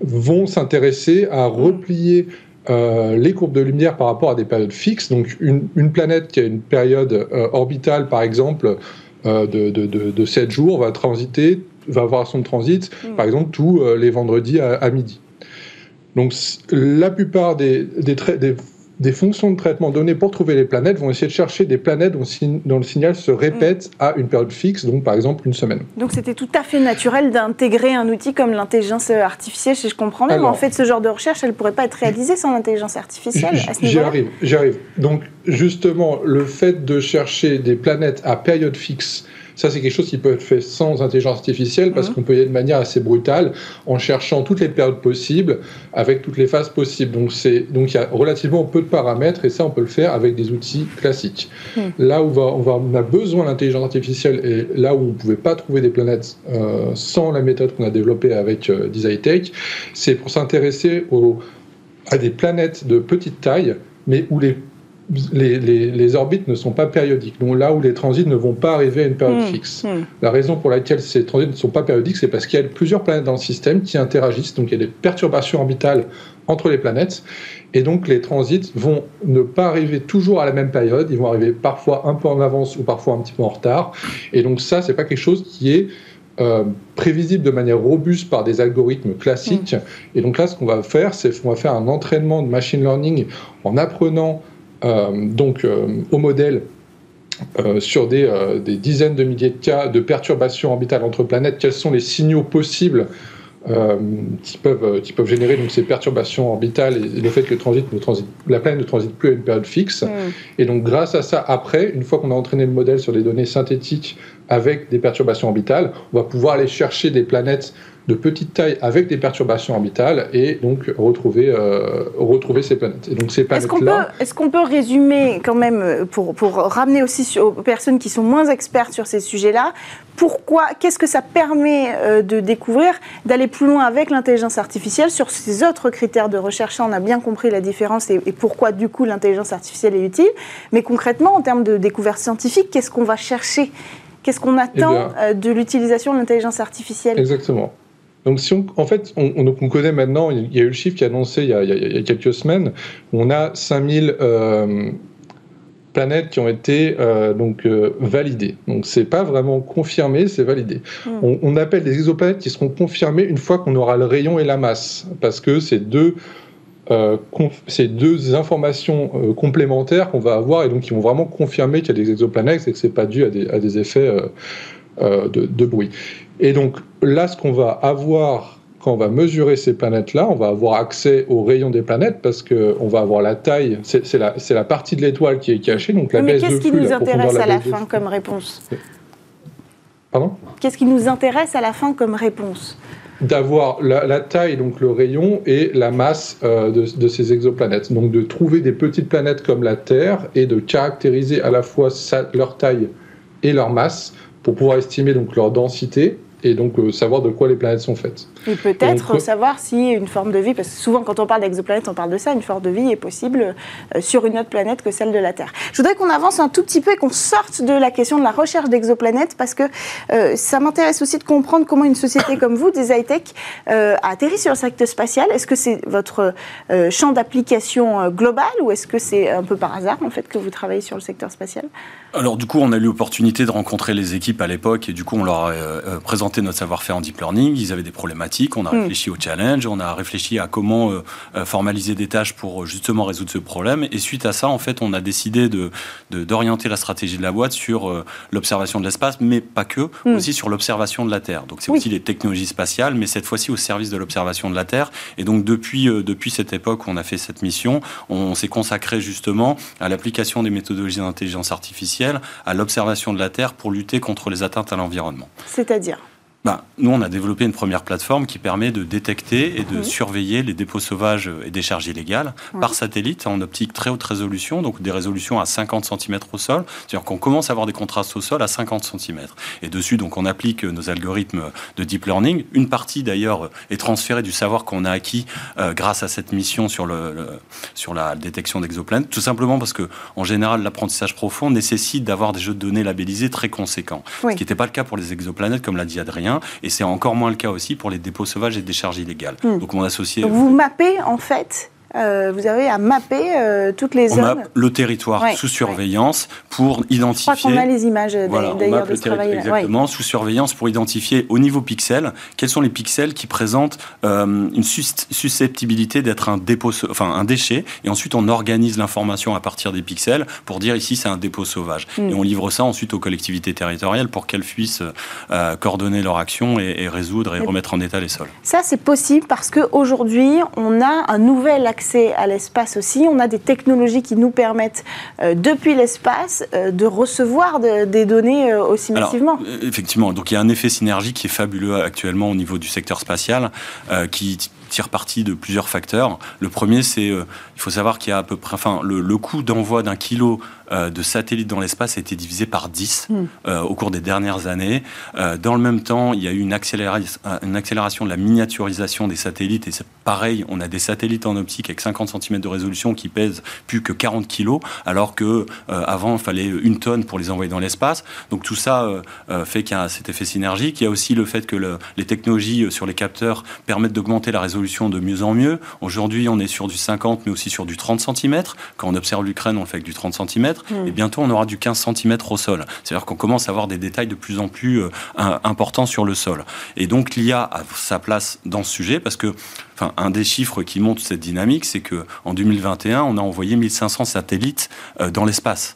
vont s'intéresser à replier euh, les courbes de lumière par rapport à des périodes fixes. Donc une, planète qui a une période euh, orbitale, par exemple, de, de, 7 jours, va transiter, va avoir son transit, mm. par exemple, tous les vendredis à, midi. Donc la plupart des, des, des des fonctions de traitement données pour trouver les planètes vont essayer de chercher des planètes dont, le signal se répète mm. à une période fixe, donc par exemple une semaine. Donc c'était tout à fait naturel d'intégrer un outil comme l'intelligence artificielle, si je comprends bien, mais en fait ce genre de recherche, elle ne pourrait pas être réalisée sans l'intelligence artificielle à ce J'y arrive, j'y arrive. Donc justement, le fait de chercher des planètes à période fixe ça, c'est quelque chose qui peut être fait sans intelligence artificielle parce mhm. qu'on peut y aller de manière assez brutale en cherchant toutes les périodes possibles avec toutes les phases possibles. Donc, donc il y a relativement peu de paramètres et ça, on peut le faire avec des outils classiques. Mhm. Là où on, va, on, a besoin d'intelligence artificielle et là où on ne pouvait pas trouver des planètes euh, sans la méthode qu'on a développée avec euh, Tech, c'est pour s'intéresser à des planètes de petite taille mais où les les, orbites ne sont pas périodiques. Donc là où les transits ne vont pas arriver à une période hmm. fixe. Hmm. La raison pour laquelle ces transits ne sont pas périodiques, c'est parce qu'il y a plusieurs planètes dans le système qui interagissent. Donc il y a des perturbations orbitales entre les planètes. Et donc les transits vont ne pas arriver toujours à la même période. Ils vont arriver parfois un peu en avance ou parfois un petit peu en retard. Et donc ça, c'est pas quelque chose qui est euh, prévisible de manière robuste par des algorithmes classiques. Hmm. Et donc là, ce qu'on va faire, c'est qu'on va faire un entraînement de machine learning en apprenant donc euh, au modèle euh, sur des, dizaines de milliers de cas de perturbations orbitales entre planètes, quels sont les signaux possibles qui, peuvent, qui peuvent générer donc, ces perturbations orbitales et, le fait que le transit ne transite, la planète ne transite plus à une période fixe. Mm. Et donc grâce à ça, après, une fois qu'on a entraîné le modèle sur des données synthétiques avec des perturbations orbitales, on va pouvoir aller chercher des planètes de petite taille avec des perturbations orbitales et donc retrouver, euh, retrouver ces planètes. Et donc ces planètes-là... Est-ce qu'on peut, résumer quand même, euh, pour, pour ramener aussi aux personnes qui sont moins expertes sur ces sujets-là, pourquoi, qu'est-ce que ça permet euh, de découvrir, d'aller plus loin avec l'intelligence artificielle sur ces autres critères de recherche? On a bien compris la différence et, pourquoi du coup l'intelligence artificielle est utile. Mais concrètement, en termes de découverte scientifique, qu'est-ce qu'on va chercher Qu'est-ce qu'on attend eh de l'utilisation de l'intelligence artificielle? Exactement. Donc, si on, en fait, on, on, connaît maintenant, il y a eu le chiffre qui est annoncé il y a, il y a quelques semaines, on a 5000 euh, planètes qui ont été euh, donc euh, validées. Donc, c'est pas vraiment confirmé, c'est validé. Hmm. On, on, appelle des exoplanètes qui seront confirmées une fois qu'on aura le rayon et la masse, parce que c'est deux euh, ces deux informations euh, complémentaires qu'on va avoir et donc qui vont vraiment confirmer qu'il y a des exoplanètes et que c'est pas dû à des, à des effets de, de, bruit. Et donc là, ce qu'on va avoir quand on va mesurer ces planètes-là, on va avoir accès aux rayons des planètes parce qu'on va avoir la taille, c'est la, la, partie de l'étoile qui est cachée, donc la Mais qu'est-ce qui nous intéresse à la fin comme réponse? Pardon? Qu'est-ce qui nous intéresse à la fin comme réponse? D'avoir la, taille, donc le rayon, et la masse euh, de, de, ces exoplanètes. Donc de trouver des petites planètes comme la Terre et de caractériser à la fois leur taille et leur masse pour pouvoir estimer donc leur densité et donc euh, savoir de quoi les planètes sont faites. Et peut-être savoir si une forme de vie, parce que souvent quand on parle d'exoplanètes, on parle de ça, une forme de vie est possible euh, sur une autre planète que celle de la Terre. Je voudrais qu'on avance un tout petit peu et qu'on sorte de la question de la recherche d'exoplanètes, parce que euh, ça m'intéresse aussi de comprendre comment une société comme vous, des high-tech, a atterri sur le secteur spatial. Est-ce que c'est votre champ d'application global ou est-ce que c'est un peu par hasard en fait que vous travaillez sur le secteur spatial? Alors du coup, on a eu l'opportunité de rencontrer les équipes à l'époque et du coup, on leur a présenté notre savoir-faire en deep learning, ils avaient des problématiques, on a hmm. réfléchi au challenge, on a réfléchi à comment euh, euh, formaliser des tâches pour euh, justement résoudre ce problème. Et suite à ça, en fait, on a décidé de, d'orienter la stratégie de la boîte sur l'observation de l'espace, mais pas que, hmm. aussi sur l'observation de la Terre. Donc c'est aussi les technologies spatiales, mais cette fois-ci au service de l'observation de la Terre. Et donc depuis, depuis cette époque où on a fait cette mission, on s'est consacré justement à l'application des méthodologies d'intelligence artificielle, à l'observation de la Terre pour lutter contre les atteintes à l'environnement. C'est-à-dire? Bah, nous, on a développé une première plateforme qui permet de détecter et de mhm. surveiller les dépôts sauvages et décharges illégales par satellite en optique très haute résolution, donc des résolutions à 50 cm au sol. C'est-à-dire qu'on commence à avoir des contrastes au sol à 50 cm. Et dessus, donc, on applique nos algorithmes de deep learning. Une partie, d'ailleurs, est transférée du savoir qu'on a acquis euh, grâce à cette mission sur, le, sur la détection d'exoplanètes, tout simplement parce que, en général, l'apprentissage profond nécessite d'avoir des jeux de données labellisés très conséquents. Ce qui n'était pas le cas pour les exoplanètes, comme l'a dit Adrien et c'est encore moins le cas aussi pour les dépôts sauvages et décharges illégales. Hmm. Donc mon associé... vous mappez en fait euh, vous avez à mapper euh, toutes les zones. On mappe le territoire sous surveillance pour identifier. Je crois qu'on a les images d'ailleurs de ce travail. Exactement, sous surveillance pour identifier au niveau pixel quels sont les pixels qui présentent euh, une susceptibilité d'être un dépôt, enfin un déchet. Et ensuite, on organise l'information à partir des pixels pour dire ici c'est un dépôt sauvage. Hmm. Et on livre ça ensuite aux collectivités territoriales pour qu'elles puissent coordonner leur action et, et résoudre et, et remettre en état les sols. Ça, c'est possible parce qu'aujourd'hui, on a un nouvel accès accès à l'espace aussi. On a des technologies qui nous permettent, euh, depuis l'espace, euh, de recevoir des données euh, aussi massivement. effectivement, donc il y a un effet synergie qui est fabuleux actuellement au niveau du secteur spatial, qui tire parti de plusieurs facteurs. Le premier, c'est, il faut savoir qu'il y a à peu près, enfin, le, le coût d'envoi d'un kilo de satellites dans l'espace a été divisé par 10 hmm. euh, au cours des dernières années. Euh, dans le même temps, il y a eu une, une accélération de la miniaturisation des satellites. Et c'est pareil, on a des satellites en optique avec 50 cm de résolution qui pèsent plus que 40 kg, alors que avant, il fallait une tonne pour les envoyer dans l'espace. Donc tout ça fait qu'il y a cet effet synergique. Il y a aussi le fait que les technologies sur les capteurs permettent d'augmenter la résolution de mieux en mieux. Aujourd'hui, on est sur du 50, mais aussi sur du 30 cm. Quand on observe l'Ukraine, on le fait avec du 30 cm. Et bientôt on aura du 15 cm au sol. C'est-à-dire qu'on commence à avoir des détails de plus en plus euh, importants sur le sol. Et donc l'IA a sa place dans ce sujet parce que Enfin, un des chiffres qui montre cette dynamique, c'est que en 2021, on a envoyé 1500 satellites euh, dans l'espace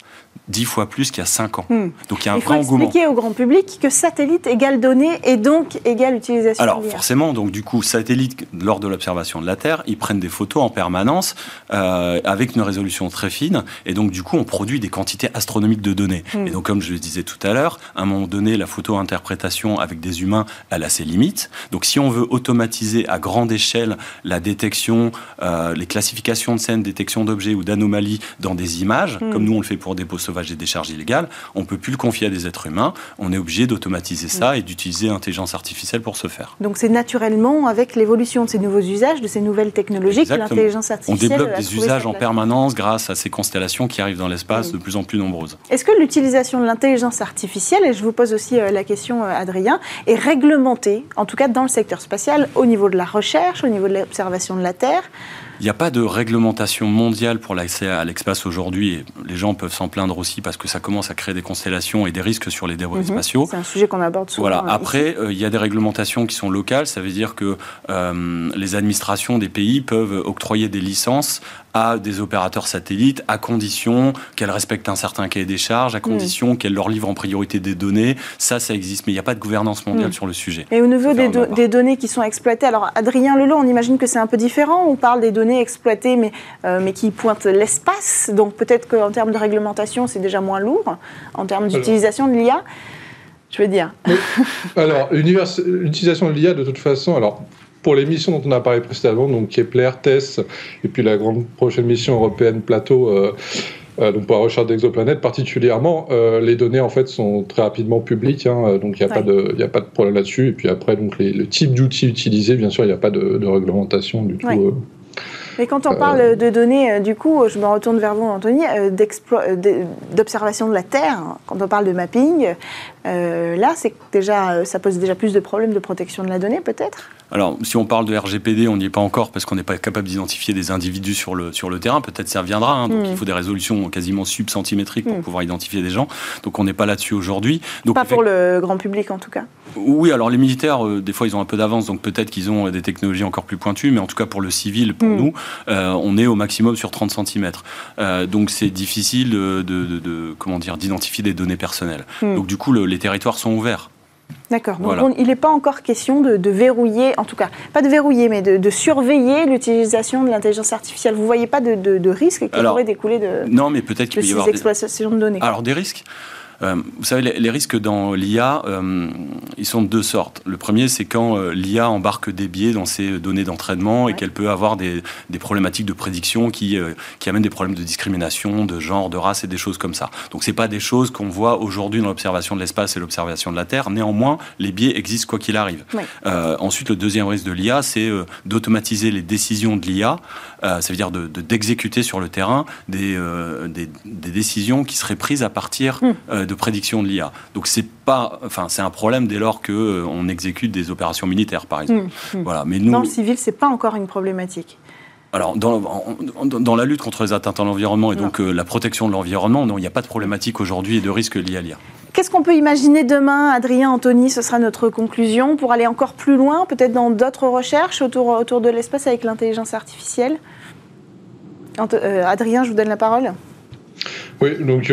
dix fois plus qu'il y a cinq ans. Hmm. Donc il y a un vrai engouement. Il faut expliquer au grand public que satellite égale données et donc égale utilisation. Alors forcément, donc du coup, satellite lors de l'observation de la Terre, ils prennent des photos en permanence euh, avec une résolution très fine et donc du coup, on produit des quantités astronomiques de données. Hmm. Et donc comme je le disais tout à l'heure, à un moment donné, la photo interprétation avec des humains, elle a ses limites. Donc si on veut automatiser à grande échelle la détection, euh, les classifications de scènes, détection d'objets ou d'anomalies dans des images, hmm. comme nous on le fait pour des posts sauvages et des charges illégales, on ne peut plus le confier à des êtres humains. On est obligé d'automatiser ça et d'utiliser l'intelligence artificielle pour ce faire. Donc c'est naturellement avec l'évolution de ces nouveaux usages, de ces nouvelles technologies que l'intelligence artificielle. On développe des usages en permanence grâce à ces constellations qui arrivent dans l'espace de plus en plus nombreuses. Est-ce que l'utilisation de l'intelligence artificielle, et je vous pose aussi euh, la question, euh, Adrien, est réglementée, en tout cas dans le secteur spatial, au niveau de la recherche, au niveau de l'observation de la Terre il n'y a pas de réglementation mondiale pour l'accès à l'espace aujourd'hui et les gens peuvent s'en plaindre aussi parce que ça commence à créer des constellations et des risques sur les débris mhm. spatiaux. C'est un sujet qu'on aborde souvent. Voilà. Après, euh, il y a des réglementations qui sont locales. Ça veut dire que euh, les administrations des pays peuvent octroyer des licences à des opérateurs satellites à condition qu'elles respectent un certain cahier des charges, à condition mm. qu'elles leur livrent en priorité des données. Ça, ça existe, mais il n'y a pas de gouvernance mondiale mm. sur le sujet. Et au niveau des, des, données qui sont exploitées, alors Adrien Lelot, on imagine que c'est un peu différent. On parle des données exploitées, mais, euh, mais qui pointent l'espace. Donc peut-être qu'en termes de réglementation, c'est déjà moins lourd. En termes d'utilisation de l'IA, je veux dire. alors, l'utilisation de l'IA, de toute façon, alors pour les missions dont on a parlé précédemment, donc Kepler, TESS, et puis la grande prochaine mission européenne Plateau, euh, euh, donc pour la recherche d'exoplanètes particulièrement, euh, les données en fait sont très rapidement publiques, hein, donc il n'y a, pas de, a pas de problème là-dessus. Et puis après, donc les, le type d'outils utilisés, bien sûr, il n'y a pas de, de, réglementation du tout. Mais quand on parle de données, du coup, je me retourne vers vous, Anthony, d'observation de la Terre, quand on parle de mapping, là, c'est déjà, ça pose déjà plus de problèmes de protection de la donnée, peut-être? Alors, si on parle de RGPD, on n'y est pas encore parce qu'on n'est pas capable d'identifier des individus sur le, sur le terrain. Peut-être ça reviendra. Hein. donc, mm. il faut des résolutions quasiment subcentimétriques pour mm. pouvoir identifier des gens. Donc, on n'est pas là-dessus aujourd'hui. Pas pour le grand public, en tout cas? Oui, alors les militaires, euh, des fois, ils ont un peu d'avance. Donc, peut-être qu'ils ont des technologies encore plus pointues. Mais en tout cas, pour le civil, pour mm. nous, euh, on est au maximum sur 30 cm. Euh, donc, c'est difficile de, de, comment dire, d'identifier des données personnelles. Donc, du coup, les territoires sont ouverts. D'accord. Donc il n'est pas encore question de, verrouiller, en tout cas, pas de verrouiller, mais de, surveiller l'utilisation de l'intelligence artificielle. Vous ne voyez pas de, risques qui pourraient découler de, non, mais peut-être qu'il y avoir exploitations de données Alors des risques euh, vous savez, les, risques dans l'IA, euh, ils sont de deux sortes. Le premier, c'est quand euh, l'IA embarque des biais dans ses données d'entraînement et qu'elle peut avoir des, problématiques de prédiction qui, qui amènent des problèmes de discrimination, de genre, de race et des choses comme ça. Donc, ce pas des choses qu'on voit aujourd'hui dans l'observation de l'espace et l'observation de la Terre. Néanmoins, les biais existent quoi qu'il arrive. ensuite, le deuxième risque de l'IA, c'est d'automatiser les décisions de l'IA, ça veut dire d'exécuter de, sur le terrain des, des, décisions qui seraient prises à partir hmm de prédiction de l'IA. Donc c'est pas, enfin c'est un problème dès lors que euh, on exécute des opérations militaires, par exemple. Mmh, mmh. Voilà. Mais nous, dans le civil, c'est pas encore une problématique. Alors, dans, dans, la lutte contre les atteintes à l'environnement et donc euh, la protection de l'environnement, non, il n'y a pas de problématique aujourd'hui et de risque lié à l'IA. Qu'est-ce qu'on peut imaginer demain, Adrien, Anthony? Ce sera notre conclusion pour aller encore plus loin, peut-être dans d'autres recherches autour, autour de l'espace avec l'intelligence artificielle? Euh, Adrien, je vous donne la parole. Oui, donc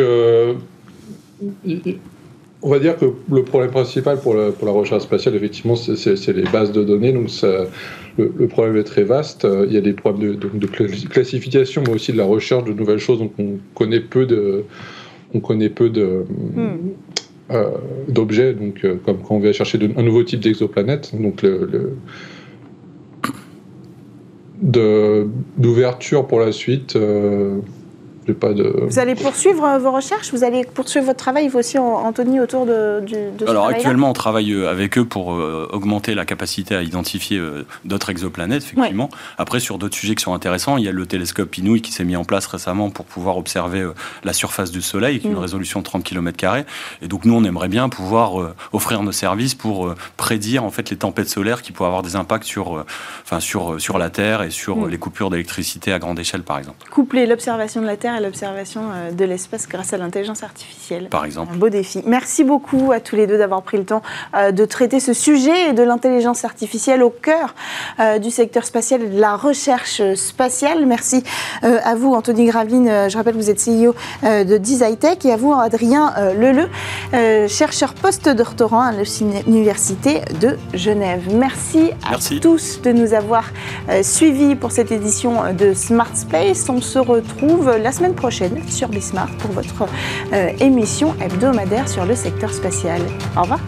on va dire que le problème principal pour la, recherche spatiale, effectivement, c'est les bases de données. Donc, le, problème est très vaste. Il y a des problèmes de, classification, mais aussi de la recherche de nouvelles choses. Donc, on connaît peu de, on connaît peu de, hmm. euh, d'objets. Donc, euh, comme quand on vient chercher un nouveau type d'exoplanète. Donc, le, d'ouverture pour la suite. Euh, vous allez poursuivre euh, vos recherches? Vous allez poursuivre votre travail, vous aussi, Anthony, autour de, du, de Alors actuellement, on travaille euh, avec eux pour euh, augmenter la capacité à identifier d'autres exoplanètes, effectivement. Après, sur d'autres sujets qui sont intéressants, il y a le télescope Inouï qui s'est mis en place récemment pour pouvoir observer la surface du Soleil, qui est une mm. résolution de 30 km. Et donc, nous, on aimerait bien pouvoir offrir nos services pour prédire en fait les tempêtes solaires qui pourraient avoir des impacts sur, enfin, sur, sur la Terre et sur mm. les coupures d'électricité à grande échelle, par exemple. Coupler l'observation de la Terre à l'observation euh, de l'espace grâce à l'intelligence artificielle. Par exemple. Un beau défi. Merci beaucoup à tous les deux d'avoir pris le temps euh, de traiter ce sujet et de l'intelligence artificielle au cœur euh, du secteur spatial et de la recherche spatiale. Merci à vous, Anthony Gravine. Je rappelle, vous êtes CEO de Tech et à vous, Adrien Leleu, chercheur post-doctorant à l'Université de Genève. Merci, à tous de nous avoir suivis pour cette édition de Smart Space. On se retrouve la semaine prochaine sur Bismarck pour votre euh, émission hebdomadaire sur le secteur spatial. Au revoir.